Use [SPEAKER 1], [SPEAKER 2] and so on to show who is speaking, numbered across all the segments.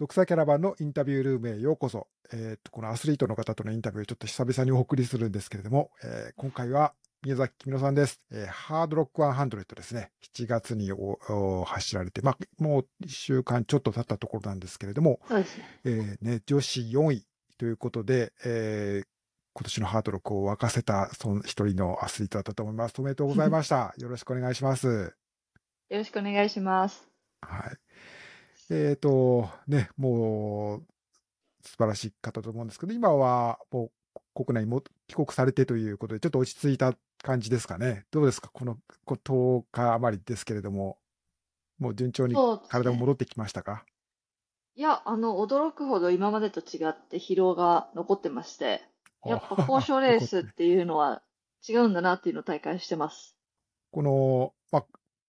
[SPEAKER 1] 独裁キャラバンのインタビュールームへようこそ。えっ、と、このアスリートの方とのインタビュー、ちょっと久々にお送りするんですけれども、えー今回は宮崎君乃さんです。えーハードロック100ですね。7月におお走られて、まあ、もう1週間ちょっと経ったところなんですけれども。えーね、女子4位ということで、えー今年のハードロックを沸かせた、その一人のアスリートだったと思います。おめでとうございました。よろしくお願いします。
[SPEAKER 2] よろしくお願いします。
[SPEAKER 1] はい。えっ、と、ね、もう、素晴らしい方と思うんですけど、今はもう国内にも帰国されてということで、ちょっと落ち着いた感じですかね。どうですか？このこ10日余りですけれども、もう順調に体も戻ってきましたか？
[SPEAKER 2] いや、あの、驚くほど今までと違って疲労が残ってまして、やっぱ交渉レースっていうのは違うんだなっていうのを体感してます。
[SPEAKER 1] この、まあ、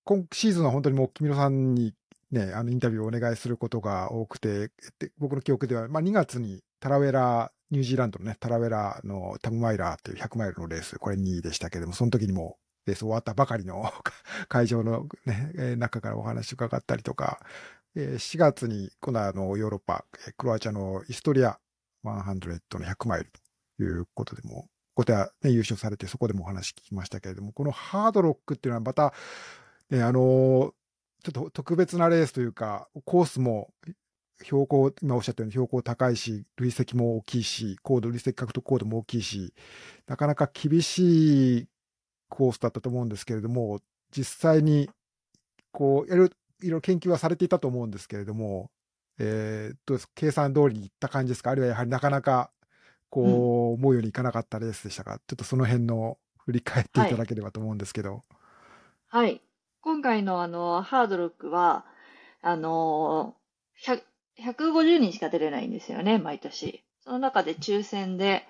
[SPEAKER 1] 今シーズンは本当にもう、君野さんにね、あの、インタビューをお願いすることが多くて、で僕の記憶では、まあ、2月にタラウェラ、ニュージーランドのね、タラウェラのタムマイラーっていう100マイルのレース、これ2位でしたけれども、その時にも、レース終わったばかりの 会場のね、中からお話伺ったりとか、4月に、今度はあの、ヨーロッパ、クロアチアのイストリア100の100マイルということでも、ここではね、優勝されて、そこでもお話聞きましたけれども、このハードロックっていうのはまた、ね、あの、ちょっと特別なレースというか、コースも標高、今おっしゃったように標高高いし、累積も大きいし、高度、累積獲得高度も大きいし、なかなか厳しいコースだったと思うんですけれども、実際に、こう、やる、いろいろ研究はされていたと思うんですけれども、えー、どうですか？計算通りにいった感じですか？あるいはやはりなかなか、こう、
[SPEAKER 2] うん
[SPEAKER 1] 思うようにいかなかったレースでしたか？ちょっとその辺の振り返っていただければと思うんですけど。
[SPEAKER 2] はい。今回のあの、ハードロックは、あの、100 150人しか出れないんですよね、毎年。その中で抽選で、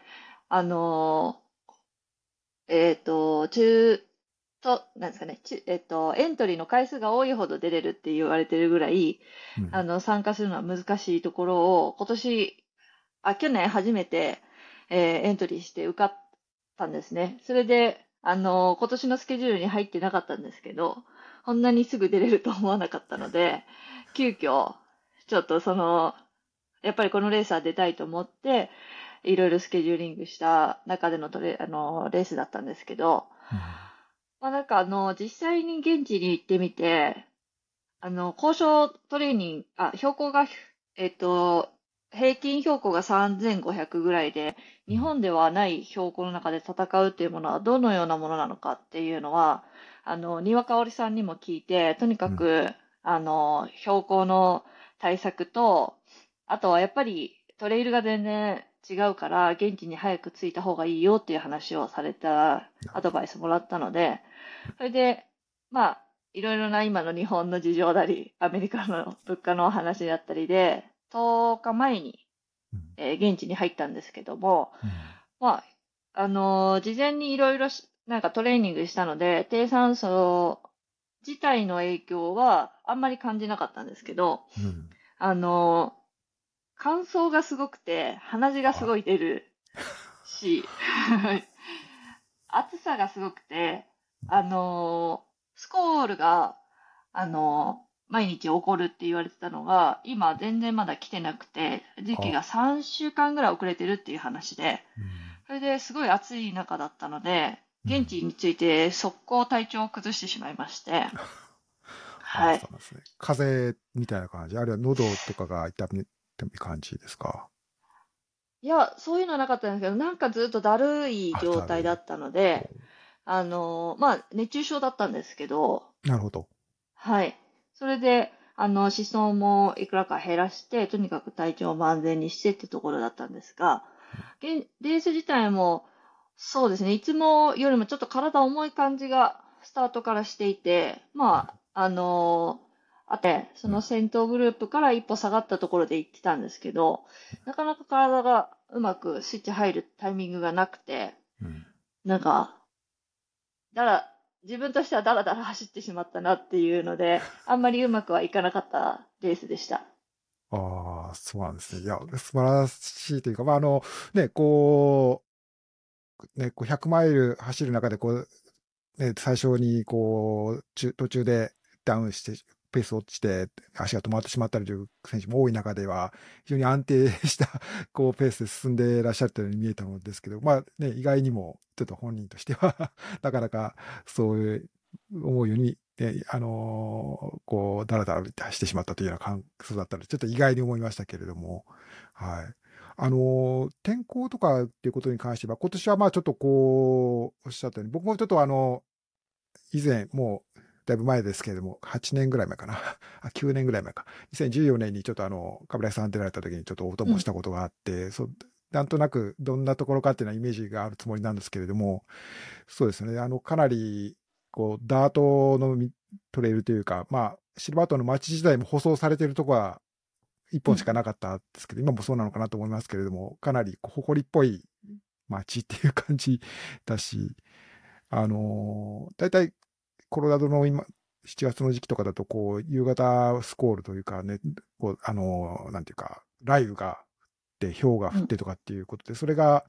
[SPEAKER 2] あの、えっ、と、中、と、なんですかね、ちえっ、と、エントリーの回数が多いほど出れるって言われてるぐらい、
[SPEAKER 1] うん
[SPEAKER 2] あの、参加するのは難しいところを、今年、あ、去年初めて、えーエントリーして受かったんですね。それで、あの、今年のスケジュールに入ってなかったんですけど、こんなにすぐ出れると思わなかったので、急遽、ちょっとその、やっぱりこのレースは出たいと思って、いろいろスケジューリングした中でのトレあのレースだったんですけど、まあなんかあの、実際に現地に行ってみて、あの、交渉トレーニング、あ、標高が、えっと、平均標高が3500ぐらいで、日本ではない標高の中で戦うっていうものはどのようなものなのかっていうのは、あの、庭香織さんにも聞いて、とにかく、あの、標高の対策と、あとはやっぱりトレイルが全然違うから、現地に早く着いた方がいいよっていう話をされたアドバイスもらったので、それで、まあ、いろいろな今の日本の事情だり、アメリカの物価の話だったりで、10日前に、
[SPEAKER 1] うん。
[SPEAKER 2] えー現地に入ったんですけども、
[SPEAKER 1] うん。
[SPEAKER 2] まあ、あのー事前にいろいろしなんかトレーニングしたので、低酸素自体の影響はあんまり感じなかったんですけど、
[SPEAKER 1] うん
[SPEAKER 2] あのー乾燥がすごくて、鼻血がすごい出るし、暑さがすごくて、あのースコールが、あのー毎日起こるって言われてたのが、今全然まだ来てなくて、時期が3週間ぐらい遅れてるっていう話で、それですごい暑い中だったので、現地について速攻体調を崩してしまいまして、はい
[SPEAKER 1] ね。風邪みたいな感じ、あるいは喉とかが痛みって感じですか？
[SPEAKER 2] いや、そういうのはなかったんですけど、なんかずっとだるい状態だったので、あの、まあ、熱中症だったんですけど、
[SPEAKER 1] なるほど。
[SPEAKER 2] はい。それで、あの、思想もいくらか減らして、とにかく体調を万全にしてってところだったんですが、現レース自体も、そうですね、いつもよりもちょっと体重い感じがスタートからしていて、まあ、あのあって、その先頭グループから一歩下がったところで行ってたんですけど、なかなか体がうまくスイッチ入るタイミングがなくて、
[SPEAKER 1] うん
[SPEAKER 2] なんか、だら、自分としてはだらだら走ってしまったなっていうので、あんまりうまくはいかなかったレースでした。
[SPEAKER 1] ああ、そうなんですね。いや、素晴らしいというか、まあ、あの、ね、こう、ね、こう100マイル走る中で、こう、ね、最初に、こう、中途中でダウンして、ペース落ちて足が止まってしまったりという選手も多い中では、非常に安定した こうペースで進んでいらっしゃったように見えたのですけど、まあね、意外にもちょっと本人としては なかなかそういう思うように、ね、あのーこう、だらだらしてしまったというような感想だったので、ちょっと意外に思いましたけれども、はい。あのー天候とかっていうことに関しては、今年はまあちょっとこう、おっしゃったように、僕もちょっとあの、以前、もう、だいぶ前ですけれども、8年ぐらい前かな。あ、9年ぐらい前か。2014年にちょっとあの、かぶらさん出られた時にちょっとお供したことがあって、そう、なんとなくどんなところかっていうのはイメージがあるつもりなんですけれども、そうですね。あの、かなり、こう、ダートのみトレイルというか、まあ、シルバートンの街自体も舗装されているところは一本しかなかったんですけど、今もそうなのかなと思いますけれども、かなり誇りっぽい街っていう感じだし、あのー、大体コロラドの今、7月の時期とかだと、こう、夕方スコールというかね、こう、あのー、なんていうか、雷雨が降って、氷が降ってとかっていうことで、それが、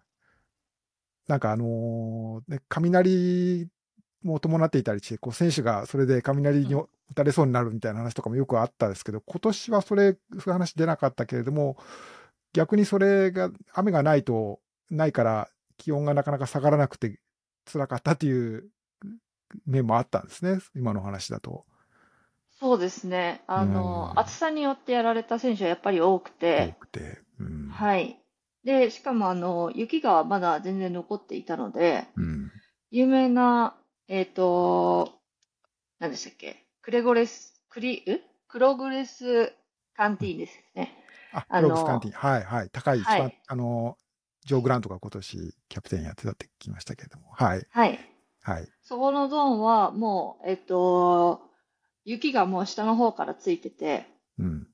[SPEAKER 1] なんかあのーね、雷も伴っていたりして、こう、選手がそれで雷に
[SPEAKER 2] うん
[SPEAKER 1] 打たれそうになるみたいな話とかもよくあったんですけど、今年はそれ、そういう話出なかったけれども、逆にそれが、雨がないと、ないから、気温がなかなか下がらなくて辛かったっていう面もあったんですね、今の話だと。
[SPEAKER 2] そうですね。あの、
[SPEAKER 1] うん
[SPEAKER 2] 暑さによってやられた選手はやっぱり多く
[SPEAKER 1] 多
[SPEAKER 2] て、
[SPEAKER 1] くて。うん。
[SPEAKER 2] はい。で、しかもあの、雪がまだ全然残っていたので、
[SPEAKER 1] うん。
[SPEAKER 2] 有名な、えっと、何でしたっけ？クレゴレス、クリ、うクログレスカンティーンですね。
[SPEAKER 1] あ、
[SPEAKER 2] あの
[SPEAKER 1] クロークスカンティン。はいはい。高い、
[SPEAKER 2] はい
[SPEAKER 1] あの、ジョー・グラントが今年キャプテンやってたって聞きましたけれども。はい。
[SPEAKER 2] はい。
[SPEAKER 1] はい。
[SPEAKER 2] そこのゾーンはもう、えっと、雪がもう下の方からついてて、
[SPEAKER 1] うん。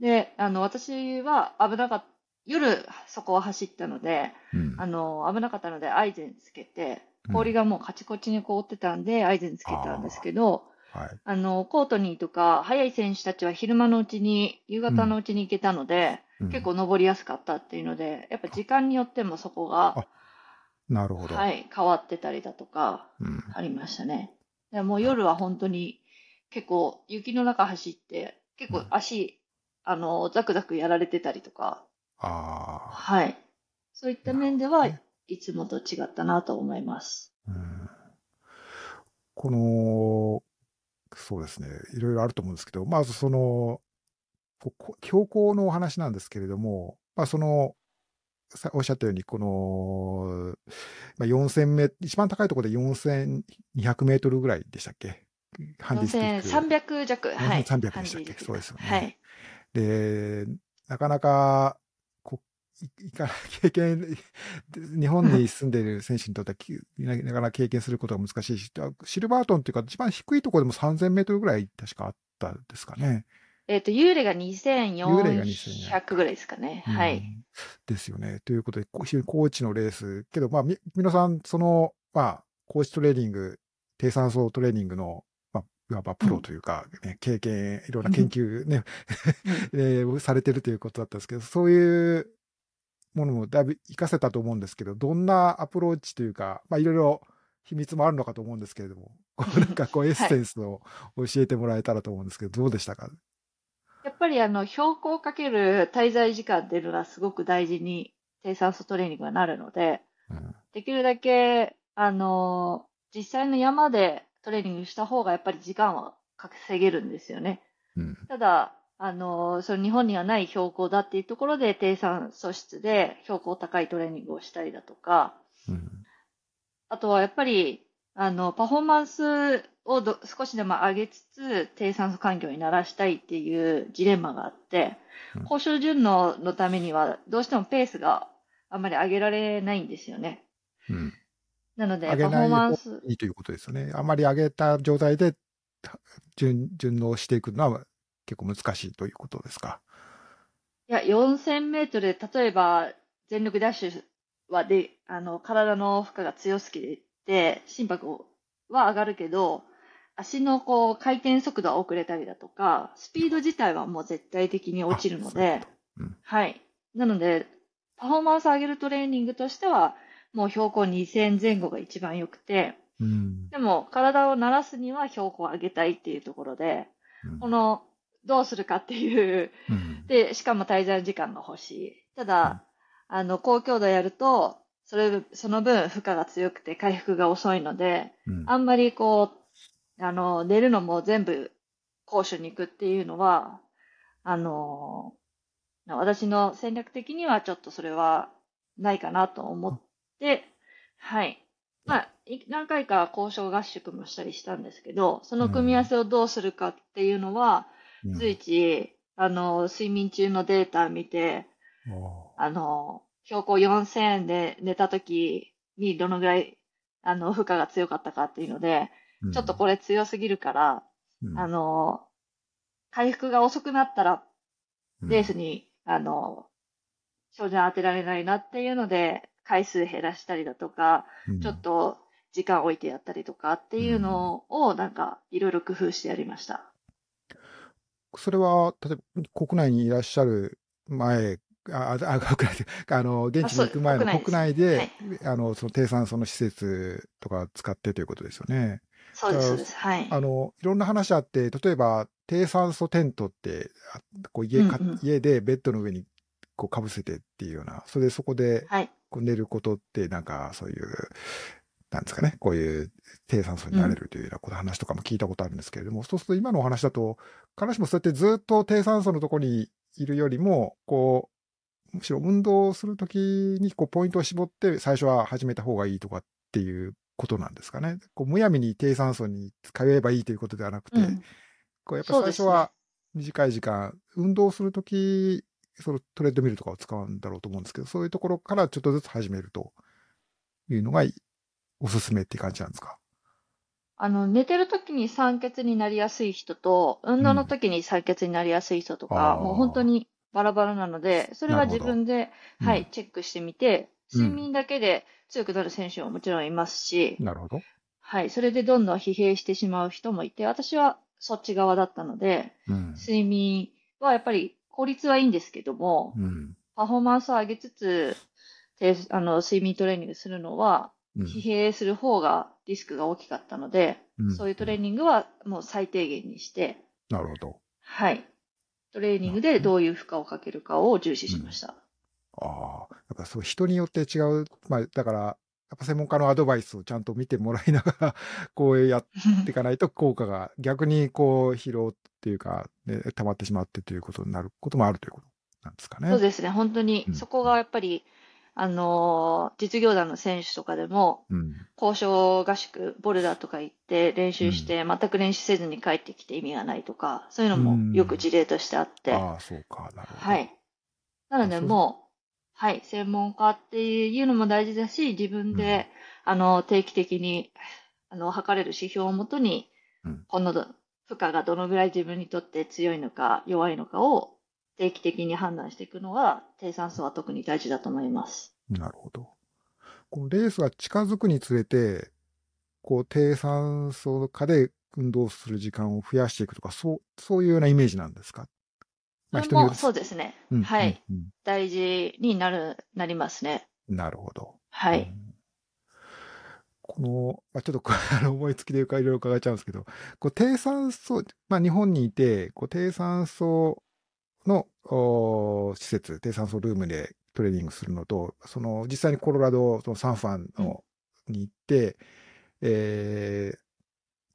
[SPEAKER 2] で、あの、私は危なかった、夜そこを走ったので、
[SPEAKER 1] うん。
[SPEAKER 2] あの、危なかったのでアイゼンつけて、
[SPEAKER 1] うん
[SPEAKER 2] 氷がもうカチコチに凍ってたんで、アイゼンつけたんですけど、
[SPEAKER 1] はい。
[SPEAKER 2] あの、コートニーとか、速い選手たちは昼間のうちに、夕方のうちに行けたので、
[SPEAKER 1] うん
[SPEAKER 2] 結構登りやすかったっていうので、やっぱ時間によってもそこが
[SPEAKER 1] あ、なるほど。
[SPEAKER 2] はい、変わってたりだとか、
[SPEAKER 1] うん。
[SPEAKER 2] ありましたね。でもう夜は本当に結構雪の中走って、結構足、あの、ザクザクやられてたりとか、
[SPEAKER 1] ああ。
[SPEAKER 2] はい。そういった面ではいつもと違ったなと思います。
[SPEAKER 1] うんこの、そうですね。いろいろあると思うんですけど、まずその、ここ標高のお話なんですけれども、まあその、おっしゃったように、この、まあ、4000メ一番高いところで4200メートルぐらいでしたっけハンディスティック。
[SPEAKER 2] 4300弱、はい。
[SPEAKER 1] 4300でしたっけ
[SPEAKER 2] ク
[SPEAKER 1] そうですよね
[SPEAKER 2] はい。
[SPEAKER 1] で、なかなか、いいか経験、日本に住んでいる選手にとってはきななかなか経験することが難しいし、シルバートンっていうか、一番低いところでも3000メートルぐらい確かあったですかね。
[SPEAKER 2] えっーレが
[SPEAKER 1] ユーレが2400
[SPEAKER 2] 2400ぐらいですかね。はい。
[SPEAKER 1] うんですよね。ということで、非常に高地のレース、けど、まあ、み皆さん、その、まあ、高地トレーニング、低酸素トレーニングの、まあ、いわばプロというか、ね経験、いろんな研究ね、えーされてるということだったんですけど、そういうものもだいぶ活かせたと思うんですけど、どんなアプローチというか、まあ、いろいろ秘密もあるのかと思うんですけれども、なんかこうエッセンスを教えてもらえたらと思うんですけど、どうでしたか？
[SPEAKER 2] やっぱりあの、標高かける滞在時間っていうのがすごく大事に低酸素トレーニングがなるので、
[SPEAKER 1] うん。
[SPEAKER 2] できるだけ、あの、実際の山でトレーニングした方がやっぱり時間は稼げるんですよね。
[SPEAKER 1] うん。
[SPEAKER 2] ただ、あの、その日本にはない標高だっていうところで低酸素質で標高高いトレーニングをしたりだとか、
[SPEAKER 1] うん
[SPEAKER 2] あとはやっぱり、あの、パフォーマンスをど少しでも上げつつ、低酸素環境に慣らしたいっていうジレンマがあって
[SPEAKER 1] うん、
[SPEAKER 2] 交渉順応のためには、どうしてもペースがあんまり上げられないんですよね。
[SPEAKER 1] うん
[SPEAKER 2] なので、パフォーマンス、
[SPEAKER 1] いいということですよね。あまり上げた状態で順順応していくのは結構難しいということですか？
[SPEAKER 2] いや、4000メートルで、例えば、全力ダッシュはで、あの、体の負荷が強すぎて、心拍は上がるけど、足のこう、回転速度は遅れたりだとか、スピード自体はもう絶対的に落ちるので、
[SPEAKER 1] うん
[SPEAKER 2] はい。なので、パフォーマンス上げるトレーニングとしては、もう標高2000前後が一番良くて、
[SPEAKER 1] うん
[SPEAKER 2] でも体を慣らすには標高を上げたいっていうところで、
[SPEAKER 1] うん
[SPEAKER 2] この、どうするかっていう、
[SPEAKER 1] うん
[SPEAKER 2] で、しかも滞在時間が欲しい。ただ、あの、高強度やると、それ、その分負荷が強くて回復が遅いので、
[SPEAKER 1] うん
[SPEAKER 2] あんまりこう、あの、寝るのも全部攻守に行くっていうのは、あの、私の戦略的にはちょっとそれはないかなと思って、はい。まあ、い何回か交渉合宿もしたりしたんですけど、その組み合わせをどうするかっていうのは、
[SPEAKER 1] うん
[SPEAKER 2] 随時、あの、睡眠中のデータ見て、
[SPEAKER 1] お
[SPEAKER 2] あの、標高4000で寝た時にどのぐらい、あの、負荷が強かったかっていうので、
[SPEAKER 1] ー
[SPEAKER 2] ちょっとこれ強すぎるから、
[SPEAKER 1] うん。
[SPEAKER 2] あの、回復が遅くなったら、レースに、あの、照準当てられないなっていうので、回数減らしたりだとか、
[SPEAKER 1] うん。
[SPEAKER 2] ちょっと時間置いてやったりとかっていうのを、なんか、いろいろ工夫してやりました。
[SPEAKER 1] それは、例えば国内にいらっしゃる前、あ、あ、あ国内で、あの、現地に行く前の国内で、
[SPEAKER 2] はい
[SPEAKER 1] あの、その低酸素の施設とか使ってということですよね。
[SPEAKER 2] そうです、そうです。はい。
[SPEAKER 1] あの、いろんな話あって、例えば、低酸素テントって、あこう家か、
[SPEAKER 2] うんうん
[SPEAKER 1] 家でベッドの上にこうかぶせてっていうような、それでそこで寝ることって、なんかそういう、なんですかね、こういう低酸素になれるというようなこと話とかも聞いたことあるんですけれども、そうすると今のお話だと、必ずしもそうやってずっと低酸素のところにいるよりも、こう、むしろ運動するときにこうポイントを絞って最初は始めた方がいいとかっていうことなんですかね。こうむやみに低酸素に通えばいいということではなくて、
[SPEAKER 2] うん。
[SPEAKER 1] こうやっぱ最初は短い時間、運動するとき、そのトレッドミルとかを使うんだろうと思うんですけど、そういうところからちょっとずつ始めるというのがいおすすめって感じなんですか？
[SPEAKER 2] あの、寝てる時に酸欠になりやすい人と、運動の時に酸欠になりやすい人とか、
[SPEAKER 1] あー
[SPEAKER 2] もう本当にバラバラなので、それは自分で、
[SPEAKER 1] うん
[SPEAKER 2] はい、チェックしてみて、
[SPEAKER 1] うん
[SPEAKER 2] 睡眠だけで強くなる選手ももちろんいますし、
[SPEAKER 1] なるほど。
[SPEAKER 2] はい、それでどんどん疲弊してしまう人もいて、私はそっち側だったので、
[SPEAKER 1] うん。
[SPEAKER 2] 睡眠はやっぱり効率はいいんですけども、
[SPEAKER 1] うん。
[SPEAKER 2] パフォーマンスを上げつつ、であの睡眠トレーニングするのは、
[SPEAKER 1] うん
[SPEAKER 2] 疲弊する方がリスクが大きかったので、
[SPEAKER 1] うん
[SPEAKER 2] そういうトレーニングはもう最低限にして、
[SPEAKER 1] なるほど。
[SPEAKER 2] はい。トレーニングでどういう負荷をかけるかを重視しました。
[SPEAKER 1] ああ、やっぱそう人によって違う。まあ、だから、やっぱ専門家のアドバイスをちゃんと見てもらいながら、こうやっていかないと効果が逆にこう疲労っていうか、ね、溜まってしまってということになることもあるということなんですかね。
[SPEAKER 2] そうですね。本当に
[SPEAKER 1] うん、
[SPEAKER 2] そこがやっぱり、あのー実業団の選手とかでも、
[SPEAKER 1] うん。
[SPEAKER 2] 交渉合宿、ボルダーとか行って練習して、全く練習せずに帰ってきて意味がないとか、そういうのもよく事例としてあって、
[SPEAKER 1] ああ、そうか。なるほど。
[SPEAKER 2] はい。なのでもう、はい、専門家っていうのも大事だし、自分で、あの、定期的に、あの、測れる指標をもとに、
[SPEAKER 1] うん
[SPEAKER 2] このど負荷がどのぐらい自分にとって強いのか弱いのかを定期的に判断していくのが、低酸素は特に大事だと思います。
[SPEAKER 1] なるほど。このレースが近づくにつれて、こう、低酸素化で運動する時間を増やしていくとか、そう、そういうようなイメージなんですか？まあ、人による
[SPEAKER 2] そうですね。
[SPEAKER 1] うん
[SPEAKER 2] はい。
[SPEAKER 1] うん
[SPEAKER 2] 大事になる、なりますね。
[SPEAKER 1] うんなるほど。
[SPEAKER 2] はい。
[SPEAKER 1] うんこの、まあ、ちょっとあの思いつきでいろいろ伺っちゃうんですけど、こう低酸素、まあ、日本にいて、こう低酸素のお施設、低酸素ルームでトレーニングするのと、その実際にコロラド、そのサンファンの、に行って、えー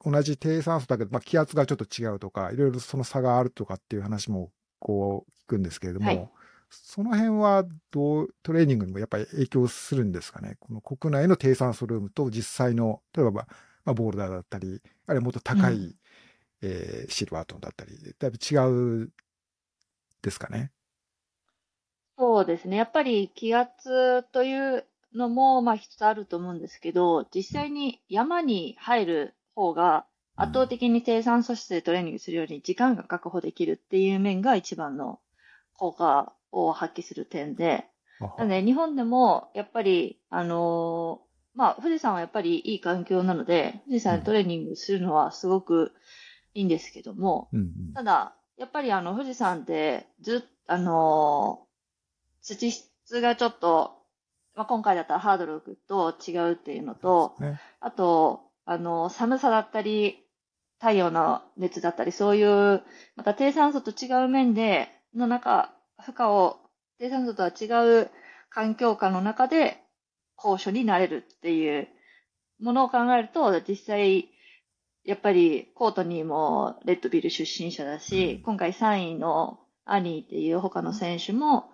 [SPEAKER 1] 同じ低酸素だけど、まあ、気圧がちょっと違うとか、いろいろその差があるとかっていう話もこう聞くんですけれども、
[SPEAKER 2] はい。
[SPEAKER 1] その辺はどう、トレーニングにもやっぱり影響するんですかね？この国内の低酸素ルームと実際の、例えば、まあまあ、ボールダーだったり、あるいはもっと高い、
[SPEAKER 2] うん。
[SPEAKER 1] えーシルバートンだったり、だいぶ違うですかね。
[SPEAKER 2] そうですね。やっぱり気圧というのも、まあ一つあると思うんですけど、実際に山に入る方が圧倒的に低酸素質でトレーニングするより時間が確保できるっていう面が一番の効果を発揮する点で、
[SPEAKER 1] あ
[SPEAKER 2] なので日本でもやっぱり、あのーまあ富士山はやっぱりいい環境なので、富士山でトレーニングするのはすごくいいんですけども、
[SPEAKER 1] うんうん
[SPEAKER 2] ただ、やっぱりあの、富士山ってずっあのー土質がちょっと、まあ、今回だったらハードルと違うっていうのと、
[SPEAKER 1] ね。
[SPEAKER 2] あと、あの、寒さだったり、太陽の熱だったり、そういう、また低酸素と違う面で、の中、負荷を低酸素とは違う環境下の中で高所になれるっていうものを考えると、実際、やっぱりコートニーもレッドビル出身者だし、今回3位のアニーっていう他の選手も、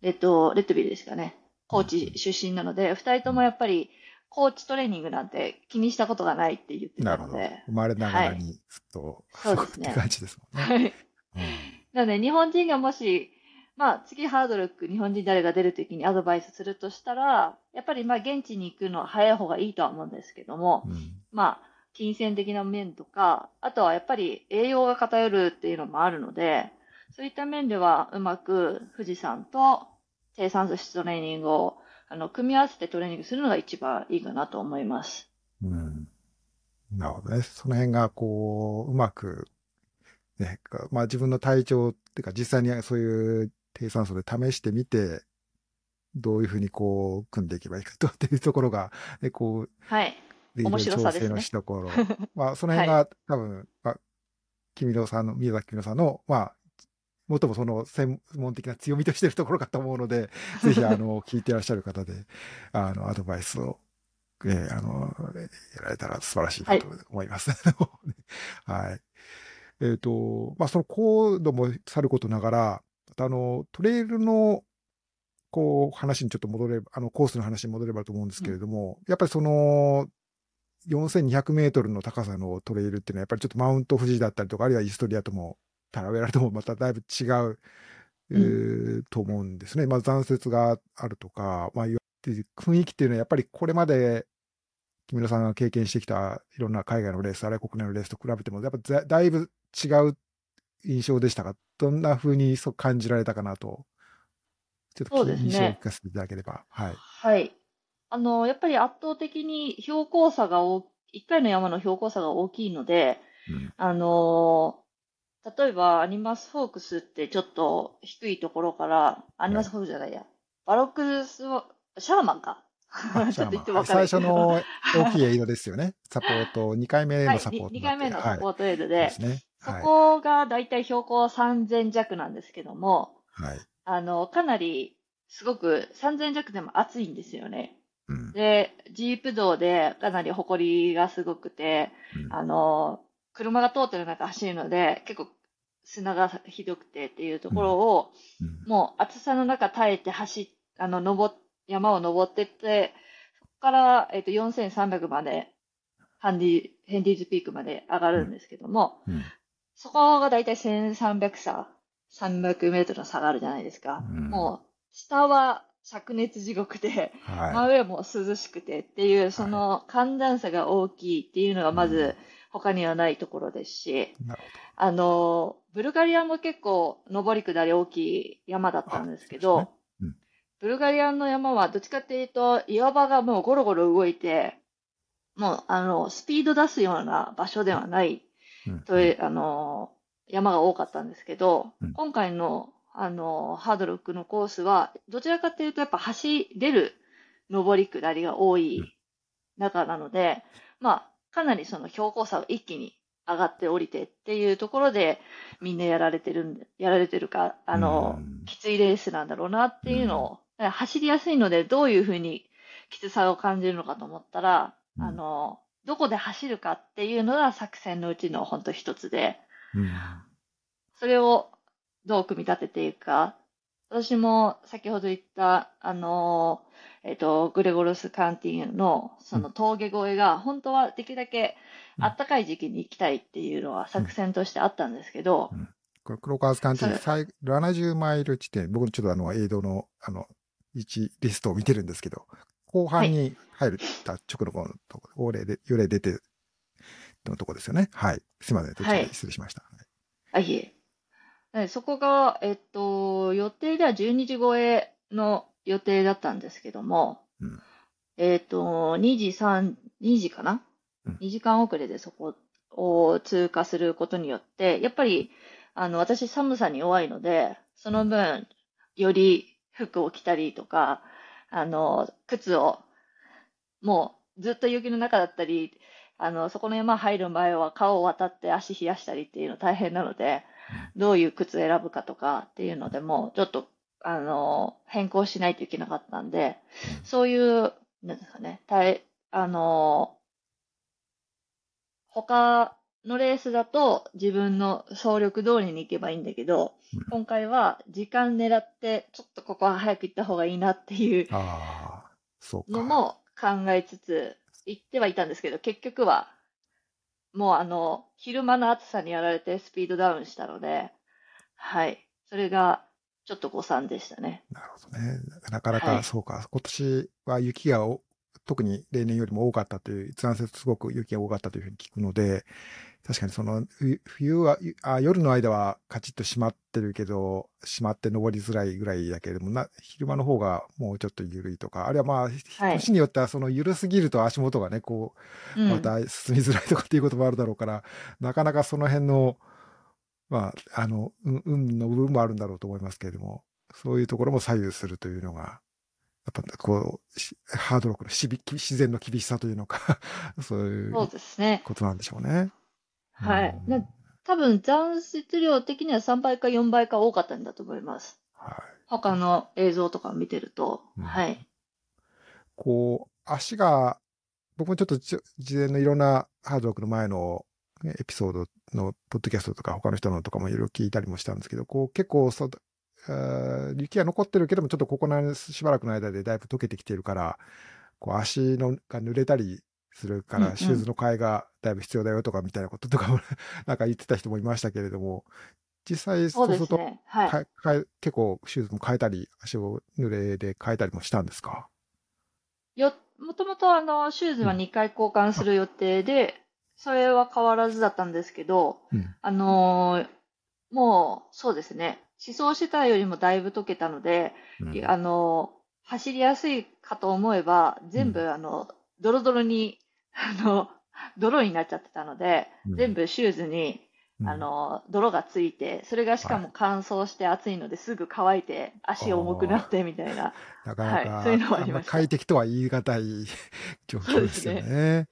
[SPEAKER 2] レッド、レッドビルですかね。コーチ出身なので、二人ともやっぱりコーチトレーニングなんて気にしたことがないって言って
[SPEAKER 1] なるほど。
[SPEAKER 2] たので。
[SPEAKER 1] 生まれながらにずっと、
[SPEAKER 2] そうですね
[SPEAKER 1] って感じですもんね。
[SPEAKER 2] はい。
[SPEAKER 1] うん
[SPEAKER 2] なので、日本人がもし、まあ、次ハードルック、日本人誰が出るときにアドバイスするとしたら、やっぱりまあ、現地に行くのは早い方がいいとは思うんですけども、
[SPEAKER 1] うん
[SPEAKER 2] まあ、金銭的な面とか、あとはやっぱり栄養が偏るっていうのもあるので、そういった面ではうまく富士山と低酸素質トレーニングをあの組み合わせてトレーニングするのが一番いいかなと思います。
[SPEAKER 1] うん。なるほどね。その辺が、こう、うまく、ね、かまあ自分の体調っていうか、実際にそういう低酸素で試してみて、どういうふうにこう、組んでいけばいいかとっていうところが、ね、こう、
[SPEAKER 2] はい。
[SPEAKER 1] で
[SPEAKER 2] 面白さですね
[SPEAKER 1] 調整のしどころ。まあ、その辺が、多分、まあ、君野さんの、宮崎君野さんの、まあ、もっともその専門的な強みとしてるところかと思うので、ぜひ、あの、聞いてらっしゃる方で、あの、アドバイスを、えーあの、やられたら素晴らしいなと思います。はい。えっ、と、まあ、その高度もさることながら、あの、トレイルの、こう、話にちょっと戻れば、あの、コースの話に戻ればと思うんですけれども、やっぱりその、4200メートルの高さのトレイルっていうのは、やっぱりちょっとマウント富士だったりとか、あるいはイーストリアとも、タラウェラともまただいぶ違う、えーと思うんですね。まあ残雪があるとか、まあいわゆる雰囲気っていうのはやっぱりこれまで、木村さんが経験してきたいろんな海外のレース、あるいは国内のレースと比べても、やっぱだだいぶ違う印象でしたが、どんな風にそう感じられたかなと、ちょっと印象を聞かせていただければ。はい。
[SPEAKER 2] はい。あの、やっぱり圧倒的に標高差が大、一回の山の標高差が大きいので、
[SPEAKER 1] うん
[SPEAKER 2] あの、例えばアニマスフォークスってちょっと低いところから、アニマスフォークスじゃないや、バロックスは、シャーマンか。
[SPEAKER 1] あ
[SPEAKER 2] ちょっと言ってわかる。
[SPEAKER 1] 最初の大きいエイドですよね。サポート、2回目
[SPEAKER 2] はい、
[SPEAKER 1] のサポートになって。
[SPEAKER 2] 2回目のサポ
[SPEAKER 1] ー
[SPEAKER 2] ートエイド
[SPEAKER 1] ト
[SPEAKER 2] で、
[SPEAKER 1] ですね。
[SPEAKER 2] そ
[SPEAKER 1] はい。
[SPEAKER 2] こがだいたい標高3000弱なんですけども、
[SPEAKER 1] はい。
[SPEAKER 2] あの、かなり、すごく3000弱でも暑いんですよね。
[SPEAKER 1] うん。
[SPEAKER 2] で、ジープ道でかなり埃がすごくて、
[SPEAKER 1] うん。
[SPEAKER 2] あの、車が通ってる中走るので、結構砂がひどくてっていうところを、
[SPEAKER 1] うん。
[SPEAKER 2] もう暑さの中耐えて走っ、あの、登っ、山を登ってって、そこから、えっ、と、4300まで、ハンディ、ヘンディーズピークまで上がるんですけども、
[SPEAKER 1] うん。
[SPEAKER 2] そこがだいたい1300差、300メートルの差があるじゃないですか。
[SPEAKER 1] うん。
[SPEAKER 2] もう、下は灼熱地獄で、真
[SPEAKER 1] は
[SPEAKER 2] 上も涼しくてっていう、その寒暖差が大きいっていうのがま
[SPEAKER 1] うん。
[SPEAKER 2] ず他にはないところですし、あの、ブルガリアも結構上り下り大きい山だったんですけど、ブルガリアの山はどっちかっていうと岩場がもうゴロゴロ動いて、もうあの、スピード出すような場所ではない。という、あの、山が多かったんですけど、
[SPEAKER 1] うん。
[SPEAKER 2] 今回の、あの、ハードロックのコースは、どちらかというとやっぱ走れる上り下りが多い
[SPEAKER 1] うん。
[SPEAKER 2] 中なので、まあ、かなりその標高差を一気に上がって降りてっていうところで、みんなやられてるんで、やられてるか、あの、
[SPEAKER 1] うん。
[SPEAKER 2] きついレースなんだろうなっていうのを、走りやすいので、どういうふうにきつさを感じるのかと思ったら、
[SPEAKER 1] うん。
[SPEAKER 2] あの、どこで走るかっていうのが作戦のうちの本当一つで、
[SPEAKER 1] うん。
[SPEAKER 2] それをどう組み立てていくか。私も先ほど言った、あの、えっ、と、グレゴロス・カンティンのその峠越えが、本当はできるだけ暖かい時期に行きたいっていうのは作戦としてあったんですけど、
[SPEAKER 1] これ、クロカーズカンティ
[SPEAKER 2] そ
[SPEAKER 1] 最70マイル地点、僕ちょっとあの、映像の、あの、位置リストを見てるんですけど、後半に入るた直後のところ、で、幽霊出て、のとこですよね。はい。すいません。途中で失礼しました。
[SPEAKER 2] あ、いえ。でそこが、えっと、予定では12時超えの予定だったんですけども、
[SPEAKER 1] うん
[SPEAKER 2] えっと、2時、3、2時かな、
[SPEAKER 1] うん
[SPEAKER 2] ?2 時間遅れでそこを通過することによって、やっぱり、あの、私寒さに弱いので、その分、より服を着たりとか、あの、靴を、もうずっと雪の中だったり、あの、そこの山入る前は川を渡って足冷やしたりっていうの大変なので、どういう靴選ぶかとかっていうのでも、ちょっと、あの、変更しないといけなかったんで、そういう、なんですかね、たあの、他のレースだと自分の総力通りに行けばいいんだけど、
[SPEAKER 1] うん
[SPEAKER 2] 今回は時間狙って、ちょっとここは早く行った方がいいなっていう。のも考えつつ行ってはいたんですけど、結局は、もうあの、昼間の暑さにやられてスピードダウンしたので、はい。それが、ちょっと誤算でしたね。
[SPEAKER 1] なるほどね。なかなか、
[SPEAKER 2] はい
[SPEAKER 1] そうか。今年は雪がお特に例年よりも多かったという、一覧節すごく雪が多かったというふうに聞くので、確かにその、ふ冬は、あ夜の間はカチッと閉まってるけど、閉まって登りづらいぐらいだけれども、な昼間の方がもうちょっと緩いとか、あるいはまあ、
[SPEAKER 2] はい
[SPEAKER 1] 年によってはその緩すぎると足元がね、こう、
[SPEAKER 2] うん。
[SPEAKER 1] また進みづらいとかっていうこともあるだろうから、なかなかその辺の、まあ、あの、運運の部分もあるんだろうと思いますけれども、そういうところも左右するというのが、やっぱこう、しハードロックのしび自然の厳しさというのか、そういう。ことなんでしょうね。
[SPEAKER 2] はい。
[SPEAKER 1] うん
[SPEAKER 2] な多分残雪量的には3倍か4倍か多かったんだと思います。
[SPEAKER 1] はい。
[SPEAKER 2] 他の映像とかを見てると。
[SPEAKER 1] うん
[SPEAKER 2] はい。
[SPEAKER 1] こう、足が、僕もちょっとじ事前のいろんなハードロックの前のねエピソードのポッドキャストとか他の人のとかもいろいろ聞いたりもしたんですけど、こう結構そ雪が残ってるけども、ちょっとここのしばらくの間でだいぶ溶けてきてるから、こう足のが濡れたりするか
[SPEAKER 2] うんうん
[SPEAKER 1] ら、シューズの替えがだいぶ必要だよとかみたいなこととかも なんか言ってた人もいましたけれども、実際
[SPEAKER 2] そ
[SPEAKER 1] そううすると、
[SPEAKER 2] ね。はい。
[SPEAKER 1] 結構シューズも変えたり、足を濡れで変えたりもしたんですか？
[SPEAKER 2] よ、もともとあの、シューズは2回交換する予定で、それは変わらずだったんですけど、
[SPEAKER 1] うん。
[SPEAKER 2] あのーもう、そうですね。思想してたよりもだいぶ溶けたので、
[SPEAKER 1] うん
[SPEAKER 2] あのー走りやすいかと思えば、全
[SPEAKER 1] う
[SPEAKER 2] 部あの、ドロドロに、あの、泥になっちゃってたので、
[SPEAKER 1] うん
[SPEAKER 2] 全部シューズに、
[SPEAKER 1] うん
[SPEAKER 2] あの、泥がついて、それがしかも乾燥して暑いのですぐ乾いて、足重くなってみたいな。
[SPEAKER 1] なかなか、
[SPEAKER 2] はいそういうのはありました
[SPEAKER 1] ん快適とは言い難い状況ですよね。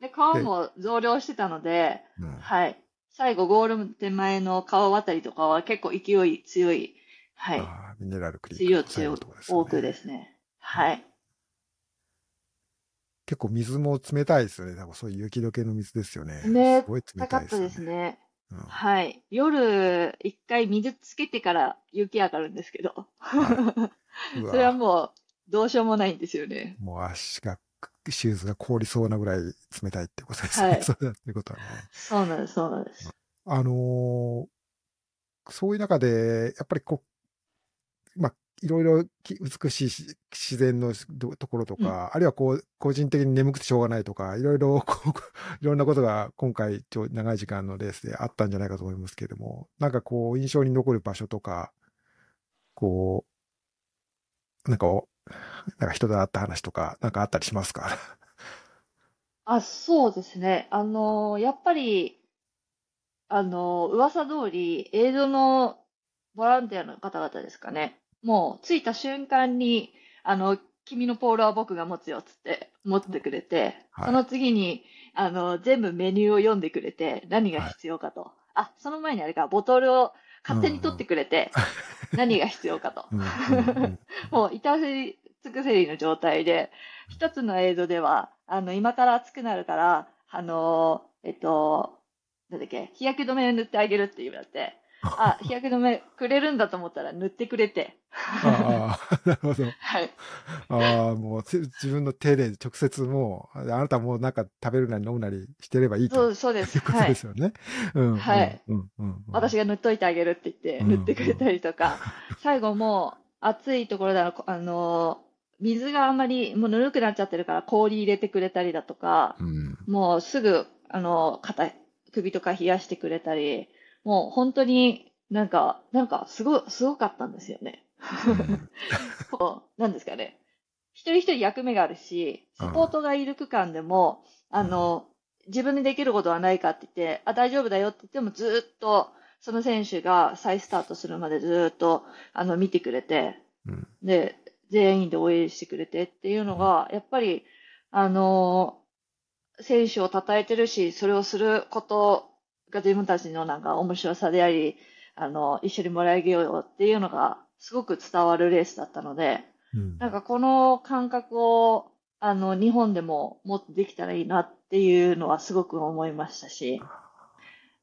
[SPEAKER 2] で、顔も増量してたので、
[SPEAKER 1] うんうん
[SPEAKER 2] はい。最後、ゴール手前の川渡りとかは結構勢い強い、はい。
[SPEAKER 1] あーミネラルクリー
[SPEAKER 2] 強い
[SPEAKER 1] ク最後
[SPEAKER 2] 強い多くですね。はい。
[SPEAKER 1] 結構水も冷たいですよね。多分そういう雪解けの水ですよね。
[SPEAKER 2] ね
[SPEAKER 1] すごい冷たいですよね。
[SPEAKER 2] すね。
[SPEAKER 1] うん
[SPEAKER 2] はい。夜、一回水つけてから雪上がるんですけど、
[SPEAKER 1] うわ
[SPEAKER 2] それはもう、どうしようもないんですよね。
[SPEAKER 1] もう足が、シューズが凍りそうなぐらい冷たいってことですね。
[SPEAKER 2] はい
[SPEAKER 1] そうだってことはね。
[SPEAKER 2] そうなんです、そうなんです。
[SPEAKER 1] あのーそういう中で、やっぱりこう、まあ、いろいろき美しいし自然のどところとか、あるいはこう、個人的に眠くてしょうがないとか、いろいろこう、いろんなことが今回、長い時間のレースであったんじゃないかと思いますけれども、なんかこう、印象に残る場所とか、こう、なんかお、なんか人と会った話とか、なんかあったりしますか？
[SPEAKER 2] あ、そうですね。あの、やっぱり、あの、噂通り、映像のボランティアの方々ですかね。もう、着いた瞬間に、あの、君のポールは僕が持つよ、つって、持ってくれて、
[SPEAKER 1] はい
[SPEAKER 2] その次に、あの、全部メニューを読んでくれて、何が必要かと。あ、その前にあれか、ボトルを勝手に取ってくれて、何が必要かと。
[SPEAKER 1] うんうんうん
[SPEAKER 2] もう至せり尽くせりの状態で、一つの映像では、あの、今から暑くなるから、あのーえっと、なんだっけ、日焼け止め塗ってあげるって言われて、あ、日焼け止めくれるんだと思ったら塗ってくれて、
[SPEAKER 1] ああ、なるほど。
[SPEAKER 2] はい。
[SPEAKER 1] ああ、もうつ自分の手で直接もう、あなたもうなんか食べるなり飲むなりしてればいいと
[SPEAKER 2] そう、です。
[SPEAKER 1] いうこと
[SPEAKER 2] はい。
[SPEAKER 1] ですよね。うん。
[SPEAKER 2] はい
[SPEAKER 1] うん。うん。うん
[SPEAKER 2] 私が塗っといてあげるって言って、
[SPEAKER 1] うん
[SPEAKER 2] 塗ってくれたりとか、最後もう暑いところだあのー水があんまりもうぬるくなっちゃってるから氷入れてくれたりだとか、
[SPEAKER 1] うん。
[SPEAKER 2] もうすぐ、あの、肩、首とか冷やしてくれたり、もう本当になんか、なんかすごい、すごかったんですよね。こう、なんですかね。一人一人役目があるし、サポートがいる区間でも、あの、自分でできることはないかって言って、あ、大丈夫だよって言ってもずっと、その選手が再スタートするまでずっと、あの、見てくれて、
[SPEAKER 1] うん。
[SPEAKER 2] で、全員で応援してくれてっていうのが、やっぱり、あの、選手を称えてるし、それをすることが自分たちのなんか面白さであり、あの、一緒に盛り上げようっていうのがすごく伝わるレースだったので、
[SPEAKER 1] うん
[SPEAKER 2] なんかこの感覚を、あの、日本でももっとできたらいいなっていうのはすごく思いましたし、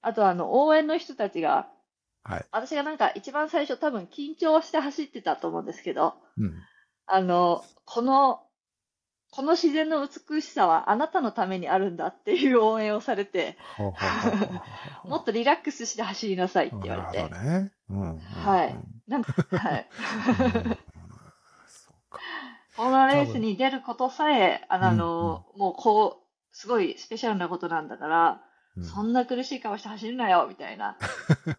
[SPEAKER 2] あとあの、応援の人たちが、
[SPEAKER 1] はい。
[SPEAKER 2] 私がなんか一番最初多分緊張して走ってたと思うんですけど、
[SPEAKER 1] うん。
[SPEAKER 2] あの、この、この自然の美しさはあなたのためにあるんだっていう応援をされて、もっとリラックスして走りなさいって言われて
[SPEAKER 1] なるね。うん。うん
[SPEAKER 2] はい。なんか、はい。このレースに出ることさえ、あ
[SPEAKER 1] うん
[SPEAKER 2] の、もうこう、すごいスペシャルなことなんだから、
[SPEAKER 1] うん
[SPEAKER 2] そんな苦しい顔して走るなよ、みたいな。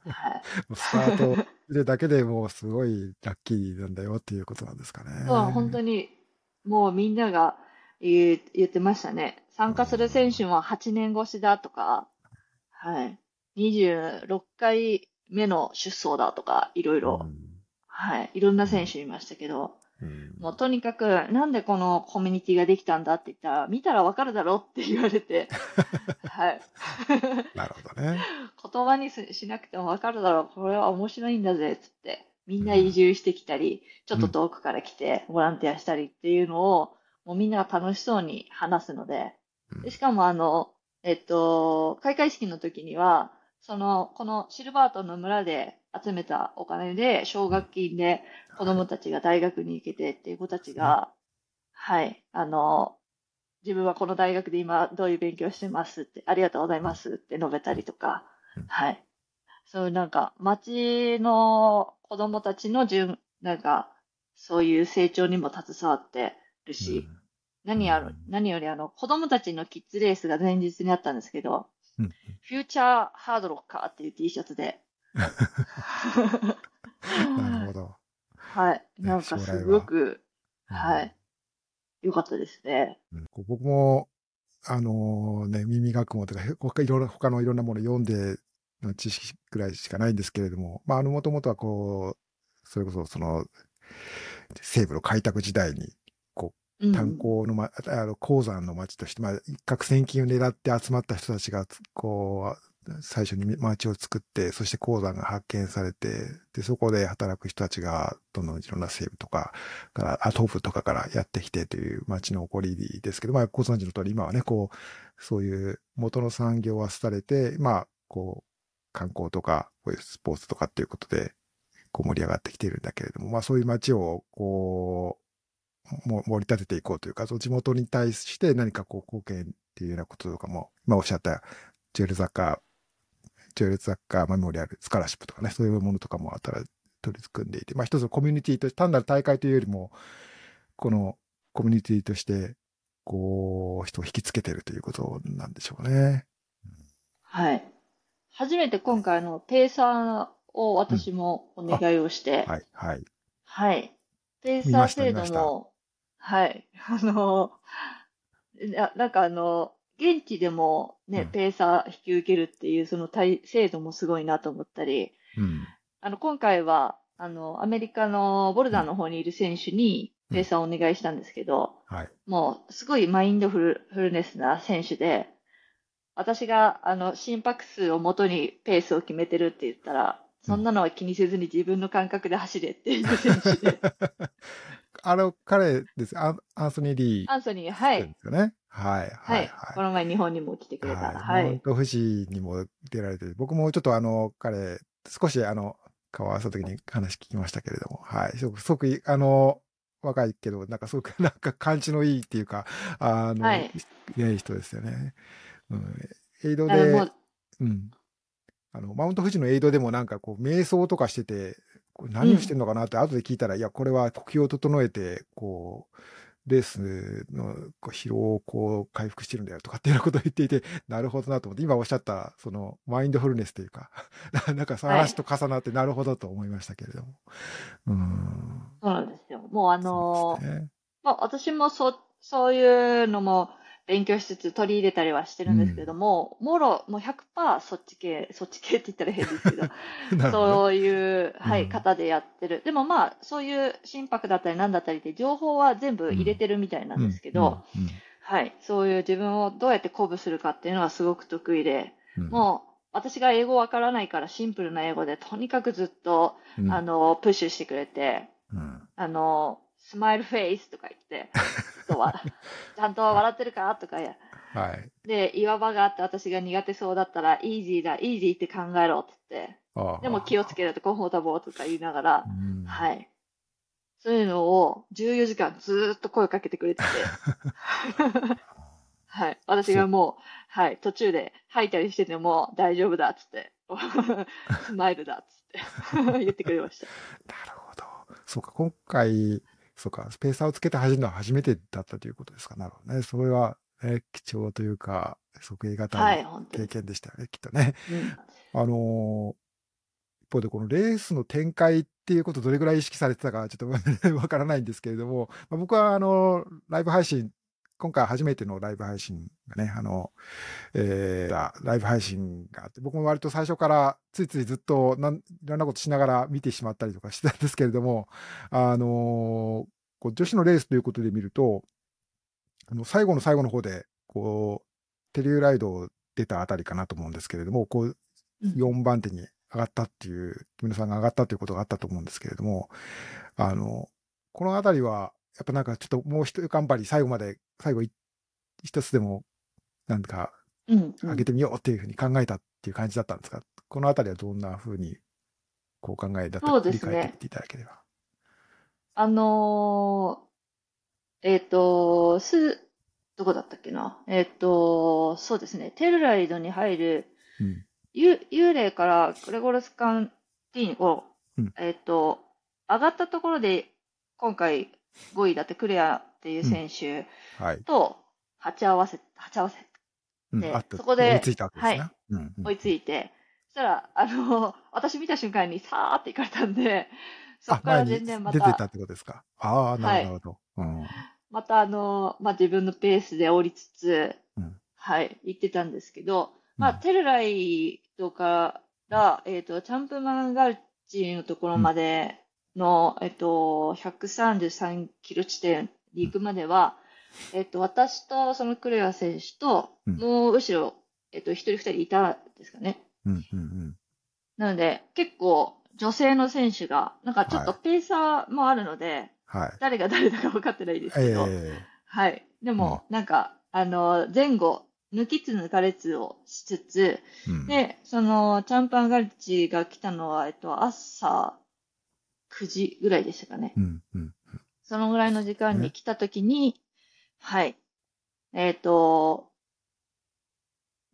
[SPEAKER 2] はい。
[SPEAKER 1] スタートでだけでもうすごいラッキーなんだよっていうことなんですかね。
[SPEAKER 2] そう、本当に、もうみんなが言う言ってましたね。参加する選手も8年越しだとか、はい。26回目の出走だとか、いろいろ、はい。いろんな選手いましたけど、
[SPEAKER 1] うんうん
[SPEAKER 2] もうとにかく、なんでこのコミュニティができたんだって言ったら、見たらわかるだろって言われて、はい。
[SPEAKER 1] なるほどね。
[SPEAKER 2] 言葉にすしなくてもわかるだろう、これは面白いんだぜ、つって。みんな移住してきたり、ちょっと遠くから来て、ボランティアしたりっていうのを、もうみんなが楽しそうに話すので、
[SPEAKER 1] うん。
[SPEAKER 2] でしかもあの、えっと、開会式の時には、その、このシルバートンの村で集めたお金で、奨学金で子供たちが大学に行けてっていう子たちが、はい、あの、自分はこの大学で今どういう勉強をしてますって、ありがとうございますって述べたりとか
[SPEAKER 1] うん、
[SPEAKER 2] はい。そういうなんか、町の子供たちの順、なんか、そういう成長にも携わってるし、何やる、何よりあの、子供たちのキッズレースが前日にあったんですけど、
[SPEAKER 1] うん
[SPEAKER 2] フューチャーハードロッカーっていう T シャツで、
[SPEAKER 1] うんなるほど。
[SPEAKER 2] はい。
[SPEAKER 1] ね
[SPEAKER 2] なんかすごく、
[SPEAKER 1] うん
[SPEAKER 2] はい。よかったですね。
[SPEAKER 1] うん僕も、あのね、耳学問とか、他いろいろ他のいろんなものを読んでの知識くらいしかないんですけれども、まあ、あの、もともとはこう、それこそその、西部の開拓時代に、
[SPEAKER 2] うん。
[SPEAKER 1] 炭鉱の、ま、あの鉱山の町として、まあ、一攫千金を狙って集まった人たちが、こう、最初に町を作って、そして鉱山が発見されて、で、そこで働く人たちが、どんどんいろんな西部とかから、あ、東部とかからやってきてという町の起こりですけど、まあ、ご存知の通り、今はね、こう、そういう元の産業は廃れて、まあ、こう、観光とか、こういうスポーツとかっていうことで、こう盛り上がってきているんだけれども、まあそういう街を、こう、も盛り立てていこうというか、その地元に対して何かこう貢献っていうようなこととかも、今おっしゃったジュエル雑貨、ジュエル雑貨メモリアル、スカラシップとかね、そういうものとかもあったら取り組んでいて、まあ一つのコミュニティとして、単なる大会というよりも、このコミュニティとして、こう、人を引きつけてるということなんでしょうね。
[SPEAKER 2] はい。初めて今回のペーサーを私もお願いをして、
[SPEAKER 1] はい、はい。
[SPEAKER 2] はい。ペー
[SPEAKER 1] 見
[SPEAKER 2] サー制度も、はい。あの、ななんかあの、現地でもね、
[SPEAKER 1] うん
[SPEAKER 2] ペーサー引き受けるっていうその体制度もすごいなと思ったり、
[SPEAKER 1] うん。
[SPEAKER 2] あの、今回は、あの、アメリカのボルダーの方にいる選手に
[SPEAKER 1] うん
[SPEAKER 2] ペーサーをお願いしたんですけど、
[SPEAKER 1] はい。
[SPEAKER 2] もう、すごいマインドフルフルネスな選手で、私が、あの、心拍数をもとにペースを決めてるって言ったら、そんなのは気にせずに自分の感覚で走れっていう選手で、
[SPEAKER 1] あの、彼です。アンアンソニー・リー。
[SPEAKER 2] アンソニー、はい
[SPEAKER 1] で。すよね。はい、
[SPEAKER 2] は
[SPEAKER 1] はい。
[SPEAKER 2] この前日本にも来てくれた。
[SPEAKER 1] はい。
[SPEAKER 2] はい。
[SPEAKER 1] マウント富士にも出られて、僕もちょっとあの、彼、少しあの、顔合わせた時に話聞きましたけれども、はい。すごく、すごくいい、あの、若いけど、なんかすごく、なんか感じのいいっていうか、あの、
[SPEAKER 2] はい
[SPEAKER 1] ね、人ですよね。うん。エイドで
[SPEAKER 2] う、
[SPEAKER 1] うん。あの、マウント富士のエイドでもなんかこう、瞑想とかしてて、何をしてんのかなって後で聞いたら、いや、これは呼吸を整えて、こう、レースの疲労をこう回復してるんだよとかっていうようなことを言っていて、なるほどなと思って、今おっしゃった、その、マインドフルネスというか、なんかその話と重なってなるほどと思いましたけれども。うん。
[SPEAKER 2] そうなんですよ。もうあ
[SPEAKER 1] そ
[SPEAKER 2] の
[SPEAKER 1] うですね。
[SPEAKER 2] まあ私もそ、そういうのも勉強しつつ取り入れたりはしてるんですけども、もろ、もう100%そっち系、そっち系って言ったら変ですけど、
[SPEAKER 1] どね。
[SPEAKER 2] そういう、はい、
[SPEAKER 1] うん
[SPEAKER 2] 方でやってる。でもまあ、そういう心拍だったり何だったりって情報は全部入れてるみたいなんですけど、
[SPEAKER 1] うん、うん
[SPEAKER 2] はい。そういう自分をどうやって鼓舞するかっていうのはすごく得意で、
[SPEAKER 1] うん
[SPEAKER 2] もう、私が英語わからないからシンプルな英語で、とにかくずっと、
[SPEAKER 1] うん
[SPEAKER 2] あの、プッシュしてくれて、
[SPEAKER 1] うん
[SPEAKER 2] あの、スマイルフェイスとか言って、ちょっとわ ちゃんと笑ってるかとか、
[SPEAKER 1] はい。
[SPEAKER 2] で、岩場があって私が苦手そうだったら、イージーだ、イージーって考えろって言って、でも気をつけるとコンフォータブルとか言いながら
[SPEAKER 1] う、ん
[SPEAKER 2] はい。そういうのを14時間ずーっと声かけてくれてて、はい。私がもう、はい、途中で吐いたりしてても大丈夫だっつって、スマイルだっつって言ってくれました。
[SPEAKER 1] なるほど。そうか、今回、そうか、スペーサーをつけて走るのは初めてだったということですか。なるほどね。それは、ね、貴重というか、測定型
[SPEAKER 2] はい、
[SPEAKER 1] の。経験でしたよね、きっとね。
[SPEAKER 2] うん
[SPEAKER 1] あのー一方でこのレースの展開っていうことどれぐらい意識されてたかちょっと わからないんですけれども、まあ、僕はあの、ライブ配信、今回初めてのライブ配信がね、あの、えーライブ配信があって、僕も割と最初からついついずっとなんいろんなことしながら見てしまったりとかしてたんですけれども、あのーこう女子のレースということで見ると、あの最後の最後の方で、こう、テリューライド出たあたりかなと思うんですけれども、こう、
[SPEAKER 2] うん。
[SPEAKER 1] 4番手に上がったっていう、木村さんが上がったということがあったと思うんですけれども、あの、このあたりは、やっぱなんかちょっともう一頑張り、最後まで、最後い一つでも、なんか、
[SPEAKER 2] うん、うん。
[SPEAKER 1] 上げてみようっていうふうに考えたっていう感じだったんですか、このあたりはどんなふうに、こう考えだったか、
[SPEAKER 2] そうですね。
[SPEAKER 1] 理解できていただければ。
[SPEAKER 2] あのーえっ、と、す、どこだったっけな？えっ、と、そうですね、テルライドに入る、
[SPEAKER 1] うん。
[SPEAKER 2] ゆ幽霊からグレゴルスカンティーニを、
[SPEAKER 1] うん。
[SPEAKER 2] えっ、と、上がったところで、今回5位だってクレアっていう選手
[SPEAKER 1] はい。
[SPEAKER 2] と鉢合わせ、鉢合わせ、でそこで
[SPEAKER 1] 追いついたわけですね。
[SPEAKER 2] はい追いついて、そしたら、あの、私見た瞬間にさーって行かれたんで、そこ
[SPEAKER 1] あ、
[SPEAKER 2] から全然ま
[SPEAKER 1] 出てた
[SPEAKER 2] た、
[SPEAKER 1] ってことですか？ああ、なるほど。うん。
[SPEAKER 2] またあの、まあ、自分のペースで降りつつ、
[SPEAKER 1] うん
[SPEAKER 2] はい、行ってたんですけど、まあ、
[SPEAKER 1] うん
[SPEAKER 2] テルライとから、えっ、と、チャンプマンガルチのところまでの、えっ、と、133キロ地点に行くまでは、えっ、と、私とそのクレア選手と、
[SPEAKER 1] うん
[SPEAKER 2] もう後ろ、えっ、と、一人二人いたんですかね。
[SPEAKER 1] うんうんうん。
[SPEAKER 2] なので、結構、女性の選手が、なんかちょっと
[SPEAKER 1] は
[SPEAKER 2] ペーサーもあるので、
[SPEAKER 1] はい。
[SPEAKER 2] 誰が誰だか分かってないです
[SPEAKER 1] え
[SPEAKER 2] けど、
[SPEAKER 1] え
[SPEAKER 2] はい。でも、なんか、あの、前後、抜きつ抜かれつをしつつ、
[SPEAKER 1] うん
[SPEAKER 2] で、その、チャンパンガルチが来たのは、えっと、朝9時ぐらいでしたかね。
[SPEAKER 1] うんうん。
[SPEAKER 2] そのぐらいの時間に来た時に、はい。えっ、と、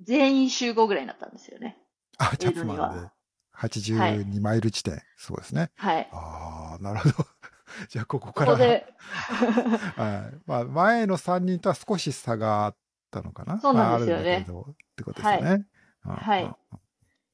[SPEAKER 2] 全員集合ぐらいになったんですよね。
[SPEAKER 1] あ、チャップマンで
[SPEAKER 2] は。
[SPEAKER 1] 82マイル地点。そうですね。
[SPEAKER 2] はい。
[SPEAKER 1] ああ、なるほど。じゃあ、ここ
[SPEAKER 2] こ
[SPEAKER 1] から。
[SPEAKER 2] こで、
[SPEAKER 1] はい。まあ、前の3人とは少し差があったのかな
[SPEAKER 2] そうなんですよね
[SPEAKER 1] まあってことですよね。うん
[SPEAKER 2] はい
[SPEAKER 1] うん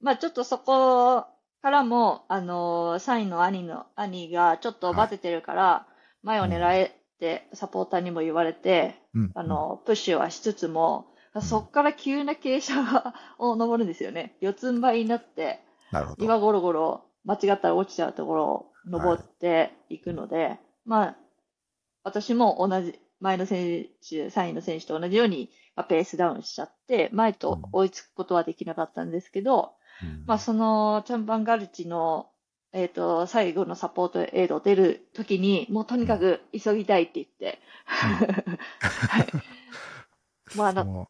[SPEAKER 2] まあちょっとそこからも、あのー、3位の兄の、兄がちょっとバテてるから、前を狙えってサポーターにも言われて、
[SPEAKER 1] うん。
[SPEAKER 2] あの、プッシュはしつつも、そっから急な傾斜 を登るんですよね。四つん這いになって、
[SPEAKER 1] なるほど。
[SPEAKER 2] 岩ゴロゴロ間違ったら落ちちゃうところを登ってい。くので、まあ、私も同じ、前の選手、3位の選手と同じように、まあ、ペースダウンしちゃって、前と追いつくことはできなかったんですけど、
[SPEAKER 1] うん
[SPEAKER 2] まあ、その、チャンパンガルチの、えっ、と、最後のサポートエイド出るときに、もうとにかく急ぎたいって言って、はい。もうあ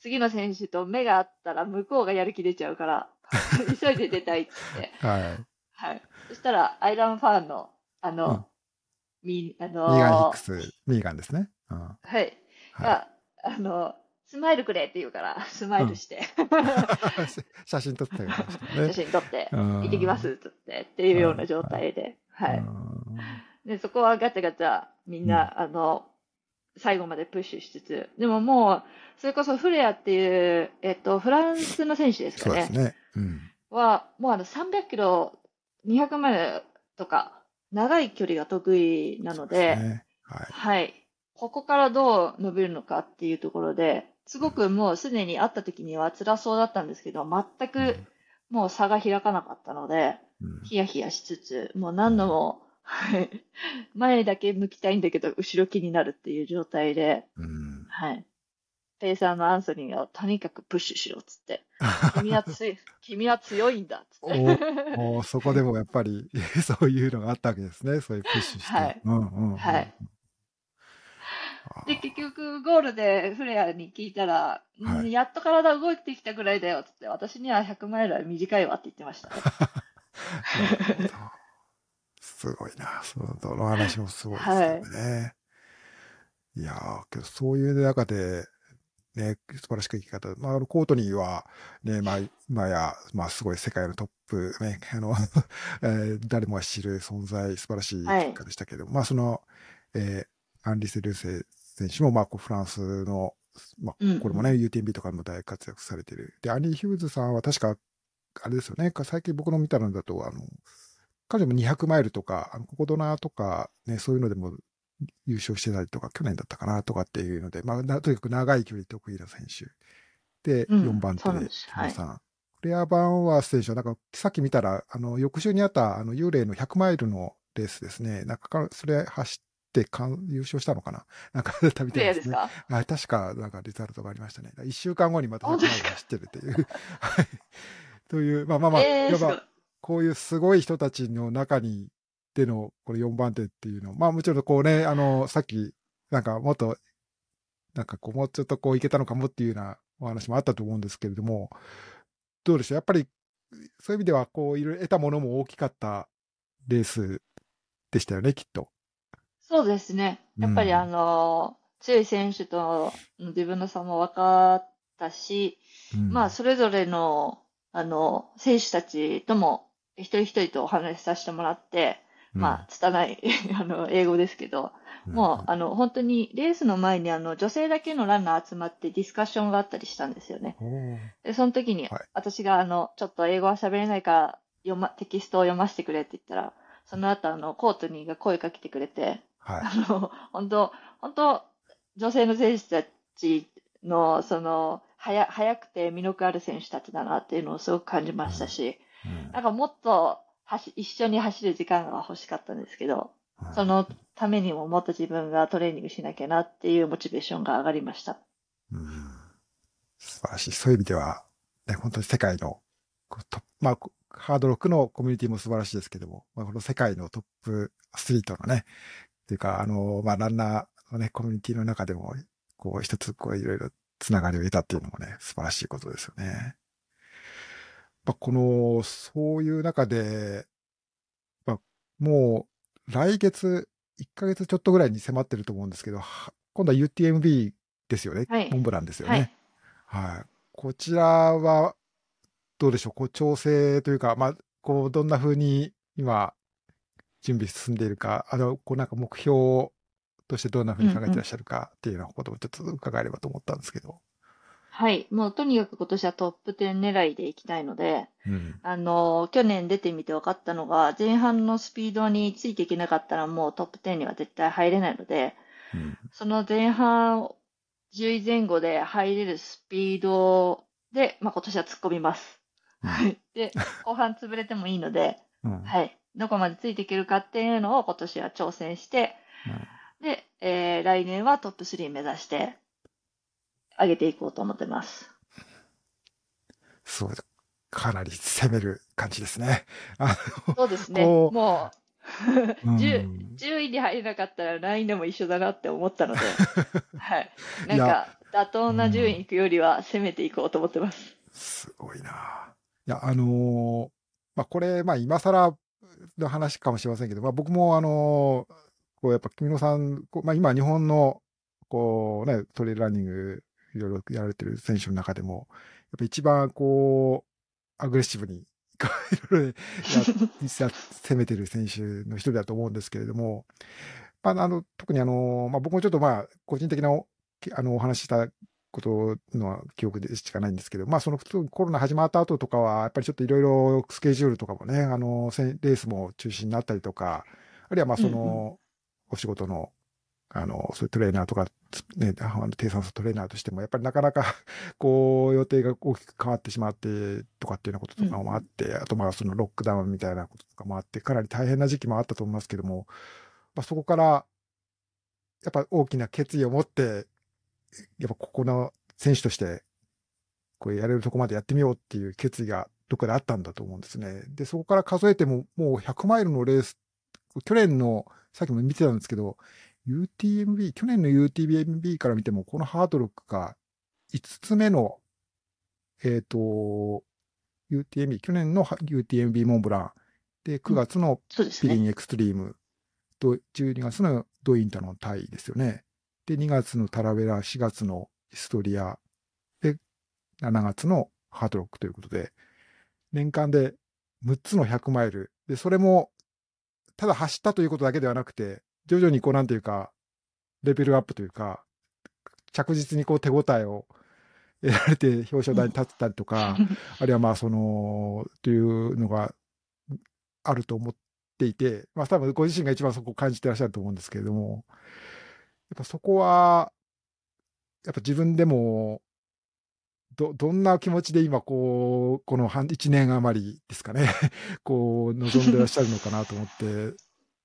[SPEAKER 2] 次の選手と目が合ったら向こうがやる気出ちゃうから、急いで出たいって言って、
[SPEAKER 1] うはい。
[SPEAKER 2] はい。そしたら、アイランファンの、あの、
[SPEAKER 1] うん
[SPEAKER 2] み、あの
[SPEAKER 1] ミーガン・ヒックス、ミーガンですね。うんは
[SPEAKER 2] はい。
[SPEAKER 1] い
[SPEAKER 2] が、あの、スマイルくれって言うから、スマイルして、
[SPEAKER 1] 写真撮ってました
[SPEAKER 2] 写
[SPEAKER 1] ね。
[SPEAKER 2] 真撮って、
[SPEAKER 1] 行
[SPEAKER 2] 行ってきますっつって、っていうような状態で、はい。
[SPEAKER 1] うん
[SPEAKER 2] で、そこはガチャガチャ、みんな、あの、最後までプッシュしつつ、でももう、それこそフレアっていう、えっと、フランスの選手ですかね
[SPEAKER 1] そうです。ね。うん。
[SPEAKER 2] は、もうあの300キロ、200マイルとか、長い距離が得意なので、
[SPEAKER 1] ねはい。
[SPEAKER 2] はい。ここからどう伸びるのかっていうところで、すごくもうすでに会った時には辛そうだったんですけど、全くもう差が開かなかったので、
[SPEAKER 1] うん
[SPEAKER 2] ヒヤヒヤしつつ、もう何度も、はい。前だけ向きたいんだけど、後ろ気になるっていう状態で、
[SPEAKER 1] うん
[SPEAKER 2] はい。ペーサーのアンソニーをとにかくプッシュしろっつって。君は強い、君は強いんだっつって。
[SPEAKER 1] おおそこでもやっぱり そういうのがあったわけですね。そういうプッシュして。
[SPEAKER 2] はい
[SPEAKER 1] うんうんうん
[SPEAKER 2] はい。で、結局、ゴールでフレアに聞いたら、うん
[SPEAKER 1] はい
[SPEAKER 2] やっと体動いてきたぐらいだよっつって、私には100マイルは短いわって言ってましたね。
[SPEAKER 1] すごいな。そのどの話もすごいですよね。い、やー、けどそういう中で、ね、素晴らしく生き方。まあ、コートニーは、ね、まあ、今や、まあ、すごい世界のトップ、ね、あの、えー誰もが知る存在、素晴らしい結果でしたけど、まあ、その、えーアンリセ・ルーセ選手も、まあ、こうフランスの、まあ、
[SPEAKER 2] うん
[SPEAKER 1] これもね、UTMB とかも大活躍されてる。で、アニー・ヒューズさんは確か、あれですよね、最近僕の見たのだと、あの、彼女も200マイルとか、あのココドナとか、ね、そういうのでも優勝してたりとか、去年だったかなとかっていうので、まあ、なとにかく長い距離得意な選手。で、
[SPEAKER 2] うん
[SPEAKER 1] 4番手で木村さん。クレア・バンワース選手は、なんか、さっき見たら、あの、翌週にあった、あの、幽霊の100マイルのレースですね。なんかか、それ走ってかん優勝したのかな？なんか、旅
[SPEAKER 2] フレア
[SPEAKER 1] で
[SPEAKER 2] すすか？
[SPEAKER 1] はい、確か、なんかリザルトがありましたね。1週間後にまた100マイル走ってるっていう。はい。という、まあまあまあ、
[SPEAKER 2] えー、
[SPEAKER 1] やっぱ。こういうすごい人たちの中に、での、これ4番手っていうの。まあもちろんこうね、あの、さっき、なんかもっと、なんかこう、もうちょっとこういけたのかもっていうようなお話もあったと思うんですけれども、どうでしょう？やっぱり、そういう意味では、こう、いろいろ得たものも大きかったレースでしたよね、きっと。
[SPEAKER 2] そうですね。やっぱり
[SPEAKER 1] うん。
[SPEAKER 2] あの、強い選手との自分の差も分かったし、
[SPEAKER 1] うん。
[SPEAKER 2] まあ、それぞれの、あの、選手たちとも、一人一人とお話しさせてもらって、まあ、拙い、あの、英語ですけど、もう、あの、本当に、レースの前に、あの、女性だけのランナー集まってディスカッションがあったりしたんですよね。で、その時に
[SPEAKER 1] はい、
[SPEAKER 2] 私が、あの、ちょっと英語は喋れないから、読ま、テキストを読ませてくれって言ったら、その後、あの、コートニーが声かけてくれて、
[SPEAKER 1] はい。
[SPEAKER 2] あの、本当本当女性の選手たちの、その、早、早くて魅力ある選手たちだなっていうのをすごく感じましたし、
[SPEAKER 1] うん
[SPEAKER 2] なんかもっと走、一緒に走る時間が欲しかったんですけど、そ、のためにももっと自分がトレーニングしなきゃなっていうモチベーションが上がりました。
[SPEAKER 1] うん素晴らしい。そういう意味では、ね、本当に世界の、まあ、こハードロックのコミュニティも素晴らしいですけども、まあ、この世界のトップアスリートのね、っていうか、あの、まあ、ランナーのね、コミュニティの中でも、こう、一つ、こう、いろいろつながりを得たっていうのもね、素晴らしいことですよね。まあ、この、そういう中で、まあ、もう、来月、1ヶ月ちょっとぐらいに迫ってると思うんですけど、は今度は UTMB ですよね。
[SPEAKER 2] はい
[SPEAKER 1] モンブランですよ
[SPEAKER 2] はい
[SPEAKER 1] ね。。はい。こちらは、どうでしょう、こう、調整というか、まあ、こう、どんな風に今、準備進んでいるか、あの、こう、なんか目標としてどんな風に考えてらっしゃるかっていうようなことをちょっと伺えればと思ったんですけど。
[SPEAKER 2] はい。もうとにかく今年はトップ10狙いでいきたいので、
[SPEAKER 1] うん。
[SPEAKER 2] あの、去年出てみて分かったのが、前半のスピードについていけなかったらもうトップ10には絶対入れないので、
[SPEAKER 1] うん。
[SPEAKER 2] その前半10位前後で入れるスピードで、まあ、今年は突っ込みます。
[SPEAKER 1] うん
[SPEAKER 2] はい。で、後半潰れてもいいので、
[SPEAKER 1] うん。
[SPEAKER 2] はい。どこまでついていけるかっていうのを今年は挑戦して、で、えー来年はトップ3目指して、上げていこうと思ってます。
[SPEAKER 1] そう、かなり攻める感じですね。あ
[SPEAKER 2] そうですね。もう、
[SPEAKER 1] の、
[SPEAKER 2] 10
[SPEAKER 1] うん
[SPEAKER 2] 10位に入れなかったら来年でも一緒だなって思ったので、はい。なんか、妥当な順位いくよりは攻めていこうと思ってます。
[SPEAKER 1] すごいな。いや、あのーまあ、これ、まあ、今更の話かもしれませんけど、まあ、僕も、あのーこう、やっぱ、君野さん、こうまあ、今、日本の、こうね、トレイルランニング、いろいろやられてる選手の中でも、やっぱ一番、こう、アグレッシブに、いろいろや攻めてる選手の一人だと思うんですけれども、まあ、あの、特にあの、まあ、僕もちょっとまあ、個人的なおあの、お話したことの記憶でしかないんですけど、まあその普通コロナ始まった後とかは、やっぱりちょっといろいろスケジュールとかもね、あの、レースも中止になったりとか、あるいはまあそ
[SPEAKER 2] うん
[SPEAKER 1] の、お仕事の、あの、そういうトレーナーとか、ね、あの低酸素トレーナーとしても、やっぱりなかなか、こう、予定が大きく変わってしまって、とかっていうようなこととかもあって、あとまあそのロックダウンみたいなこととかもあって、かなり大変な時期もあったと思いますけども、まあそこから、やっぱ大きな決意を持って、やっぱここの選手として、これやれるとこまでやってみようっていう決意がどっかであったんだと思うんですね。で、そこから数えても、もう100マイルのレース、去年の、さっきも見てたんですけど、UTMB、去年の UTMB から見ても、このハードロックが5つ目の、えっ、と、UTMB、去年の UTMB モンブラン、で、9月の。ピリンエクストリームと12月のドインタのタイですよね。で、2月のタラベラ、4月のイストリア、で、7月のハードロックということで、年間で6つの100マイル。で、それも、ただ走ったということだけではなくて、徐々にこうなんていうか、レベルアップというか、着実にこう手応えを得られて表彰台に立ったりとか、あるいはまあその、というのがあると思っていて、まあ多分ご自身が一番そこを感じてらっしゃると思うんですけれども、やっぱそこは、やっぱ自分でも、ど、どんな気持ちで今こう、この半、一年余りですかね、こう、望んでらっしゃるのかなと思って、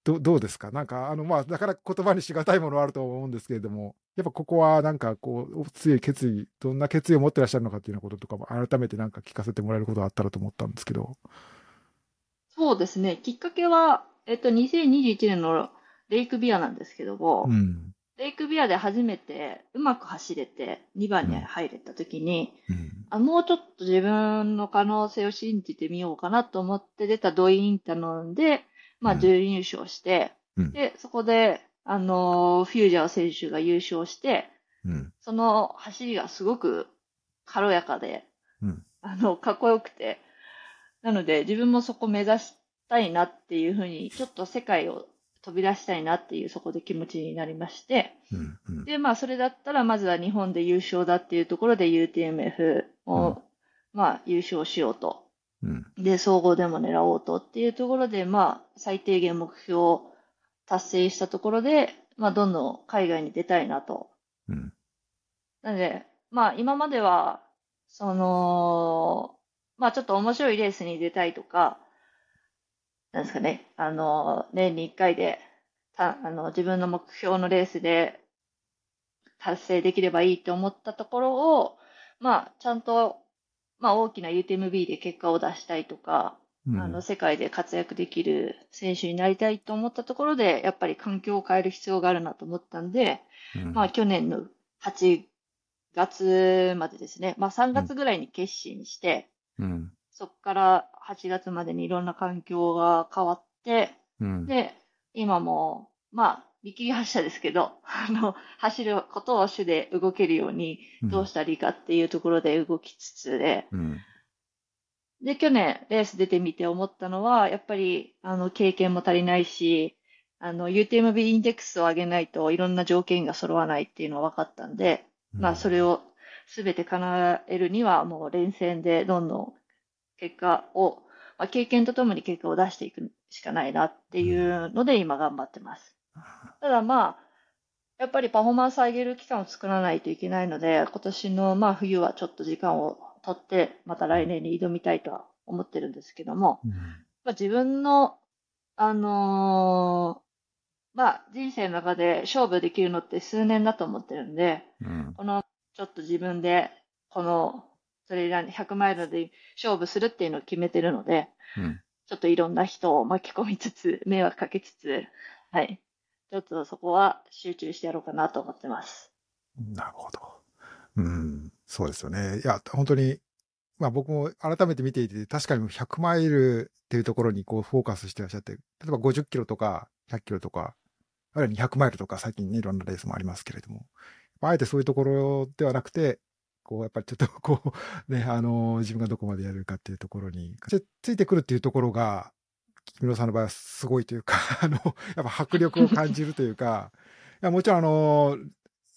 [SPEAKER 1] どどうですか？なんか、あの、まあ、なかなか言葉にしがたいものはあると思うんですけれども、やっぱここはなんかこう、強い決意、どんな決意を持ってらっしゃるのかっていうようなこととかも改めてなんか聞かせてもらえることがあったらと思ったんですけど。
[SPEAKER 2] そうですね。きっかけは、えっと、2021年のレイクビアなんですけども、
[SPEAKER 1] うん。
[SPEAKER 2] レイクビアで初めてうまく走れて2番に入れた時に、
[SPEAKER 1] うん。
[SPEAKER 2] あもうちょっと自分の可能性を信じてみようかなと思って出たドイインタノンで、まあ、
[SPEAKER 1] うん
[SPEAKER 2] 準優勝して、
[SPEAKER 1] うん
[SPEAKER 2] で、そこで、あのーフュージャー選手が優勝して、
[SPEAKER 1] うん。
[SPEAKER 2] その走りがすごく軽やかで、
[SPEAKER 1] うん
[SPEAKER 2] あの、かっこよくて、なので自分もそこ目指したいなっていうふうに、ちょっと世界を飛び出したいなっていうそこで気持ちになりまして、
[SPEAKER 1] うん。うん。
[SPEAKER 2] で、まあ、それだったら、まずは日本で優勝だっていうところで UTMF を、
[SPEAKER 1] うん
[SPEAKER 2] まあ、優勝しようと。
[SPEAKER 1] うん。
[SPEAKER 2] で、総合でも狙おうとっていうところで、まあ、最低限目標を達成したところで、まあ、どんどん海外に出たいなと。
[SPEAKER 1] うん。
[SPEAKER 2] なので、まあ、今までは、その、まあ、ちょっと面白いレースに出たいとか、なんですかね、あの、年に1回で、たあの、自分の目標のレースで達成できればいいと思ったところを、まあ、ちゃんと、まあ、大きな UTMB で結果を出したいとか、
[SPEAKER 1] うん。
[SPEAKER 2] あの、世界で活躍できる選手になりたいと思ったところで、やっぱり環境を変える必要があるなと思ったんで、
[SPEAKER 1] うん。
[SPEAKER 2] まあ、去年の8月までですね、まあ、3月ぐらいに決心して、
[SPEAKER 1] うん。
[SPEAKER 2] そこから8月までにいろんな環境が変わって、
[SPEAKER 1] うん。
[SPEAKER 2] で、今も、まあ、見切り発車ですけど、あの、走ることを主で動けるようにどうしたらいいかっていうところで動きつつで、
[SPEAKER 1] うん。
[SPEAKER 2] で、去年レース出てみて思ったのは、やっぱり、あの、経験も足りないし、あの、UTMB インデックスを上げないといろんな条件が揃わないっていうのは分かったんで、まあ、それを全て叶えるには、もう連戦でどんどん結果を、まあ、経験とともに結果を出していくしかないなっていうので、今頑張ってます。ただまあ、やっぱりパフォーマンス上げる期間を作らないといけないので、今年のまあ冬はちょっと時間を取って、また来年に挑みたいとは思ってるんですけども、
[SPEAKER 1] うん。
[SPEAKER 2] まあ、自分の、あのーまあ人生の中で勝負できるのって数年だと思ってるんで、
[SPEAKER 1] うん。
[SPEAKER 2] このちょっと自分でこのトレーラーに100マイルで勝負するっていうのを決めてるので、
[SPEAKER 1] うん。
[SPEAKER 2] ちょっといろんな人を巻き込みつつ、迷惑かけつつ、はい。ちょっとそこは集中してやろうかなと思ってます。
[SPEAKER 1] なるほど。うん。そうですよね。いや、本当に、まあ僕も改めて見ていて、確かに100マイルっていうところにこうフォーカスしてらっしゃって、例えば50キロとか100キロとか、あるいは200マイルとか最近ね、いろんなレースもありますけれども、あえてそういうところではなくて、こう、やっぱりちょっとこう、ね、あの、自分がどこまでやるかっていうところに、つついてくるっていうところが、木村さんの場合はすごいというか、あの、やっぱ迫力を感じるというか、いや、もちろんあの、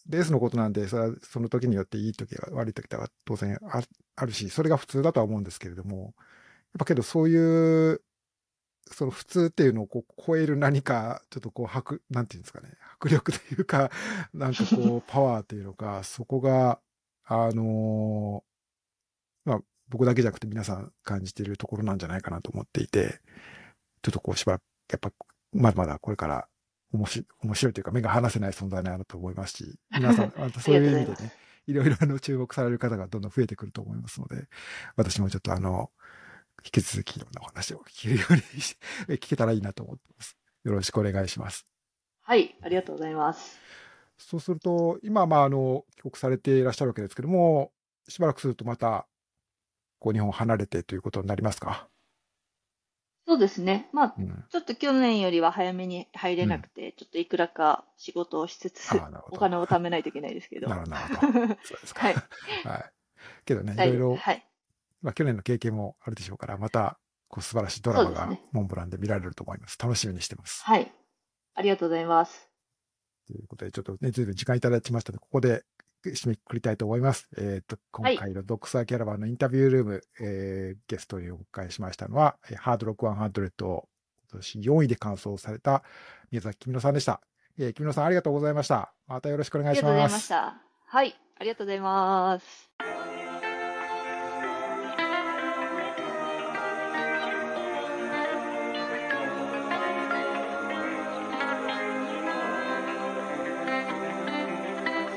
[SPEAKER 1] レースのことなんで、それはその時によっていい時は悪い時は当然ああるし、それが普通だとは思うんですけれども、やっぱけどそういう、その普通っていうのをこう超える何か、ちょっとこう、迫、なんていうんですかね、迫力というか、なんかこう、パワーというのか、そこが、あのまあ、僕だけじゃなくて皆さん感じているところなんじゃないかなと思っていて、ちょっとこうしばらく、やっぱ、まだまだこれから面白い、面白いというか目が離せない存在なのと思いますし、皆さん、またそういう意味でね、いろいろあの注目される方がどんどん増えてくると思いますので、私もちょっとあの、引き続きいろんなお話を聞けるように 聞けたらいいなと思ってます。よろしくお願いします。
[SPEAKER 2] はい、ありがとうございます。
[SPEAKER 1] そうすると、今、まあ、あの、帰国されていらっしゃるわけですけども、しばらくするとまた、こう、日本を離れてということになりますか？
[SPEAKER 2] そうですね。まあ、
[SPEAKER 1] うん。
[SPEAKER 2] ちょっと去年よりは早めに入れなくて、ちょっといくらか仕事をしつつ。お金を貯めないといけないですけど。
[SPEAKER 1] なるほど。そうですか。
[SPEAKER 2] はい。
[SPEAKER 1] はい。けどね、い
[SPEAKER 2] はい
[SPEAKER 1] ろいろ、
[SPEAKER 2] はい。
[SPEAKER 1] まあ、去年の経験もあるでしょうから、また、こう、素晴らしいドラマがモンブランで見られると思います。楽しみにしてます。
[SPEAKER 2] はい。ありがとうございます。
[SPEAKER 1] ということで、ちょっとね、ずいぶん時間いただきましたので、ここで締めくくりたいと思います。えっ、と、今回のドクサーキャラバンのインタビュールーム、えーゲストにお迎えしましたのは、えーハードロック100を今年4位で完走された宮崎君野さんでした。えー、君野さんありがとうございました。またよろしくお願いし
[SPEAKER 2] ありがとうござい
[SPEAKER 1] ます。
[SPEAKER 2] ました。はい。ありがとうございます。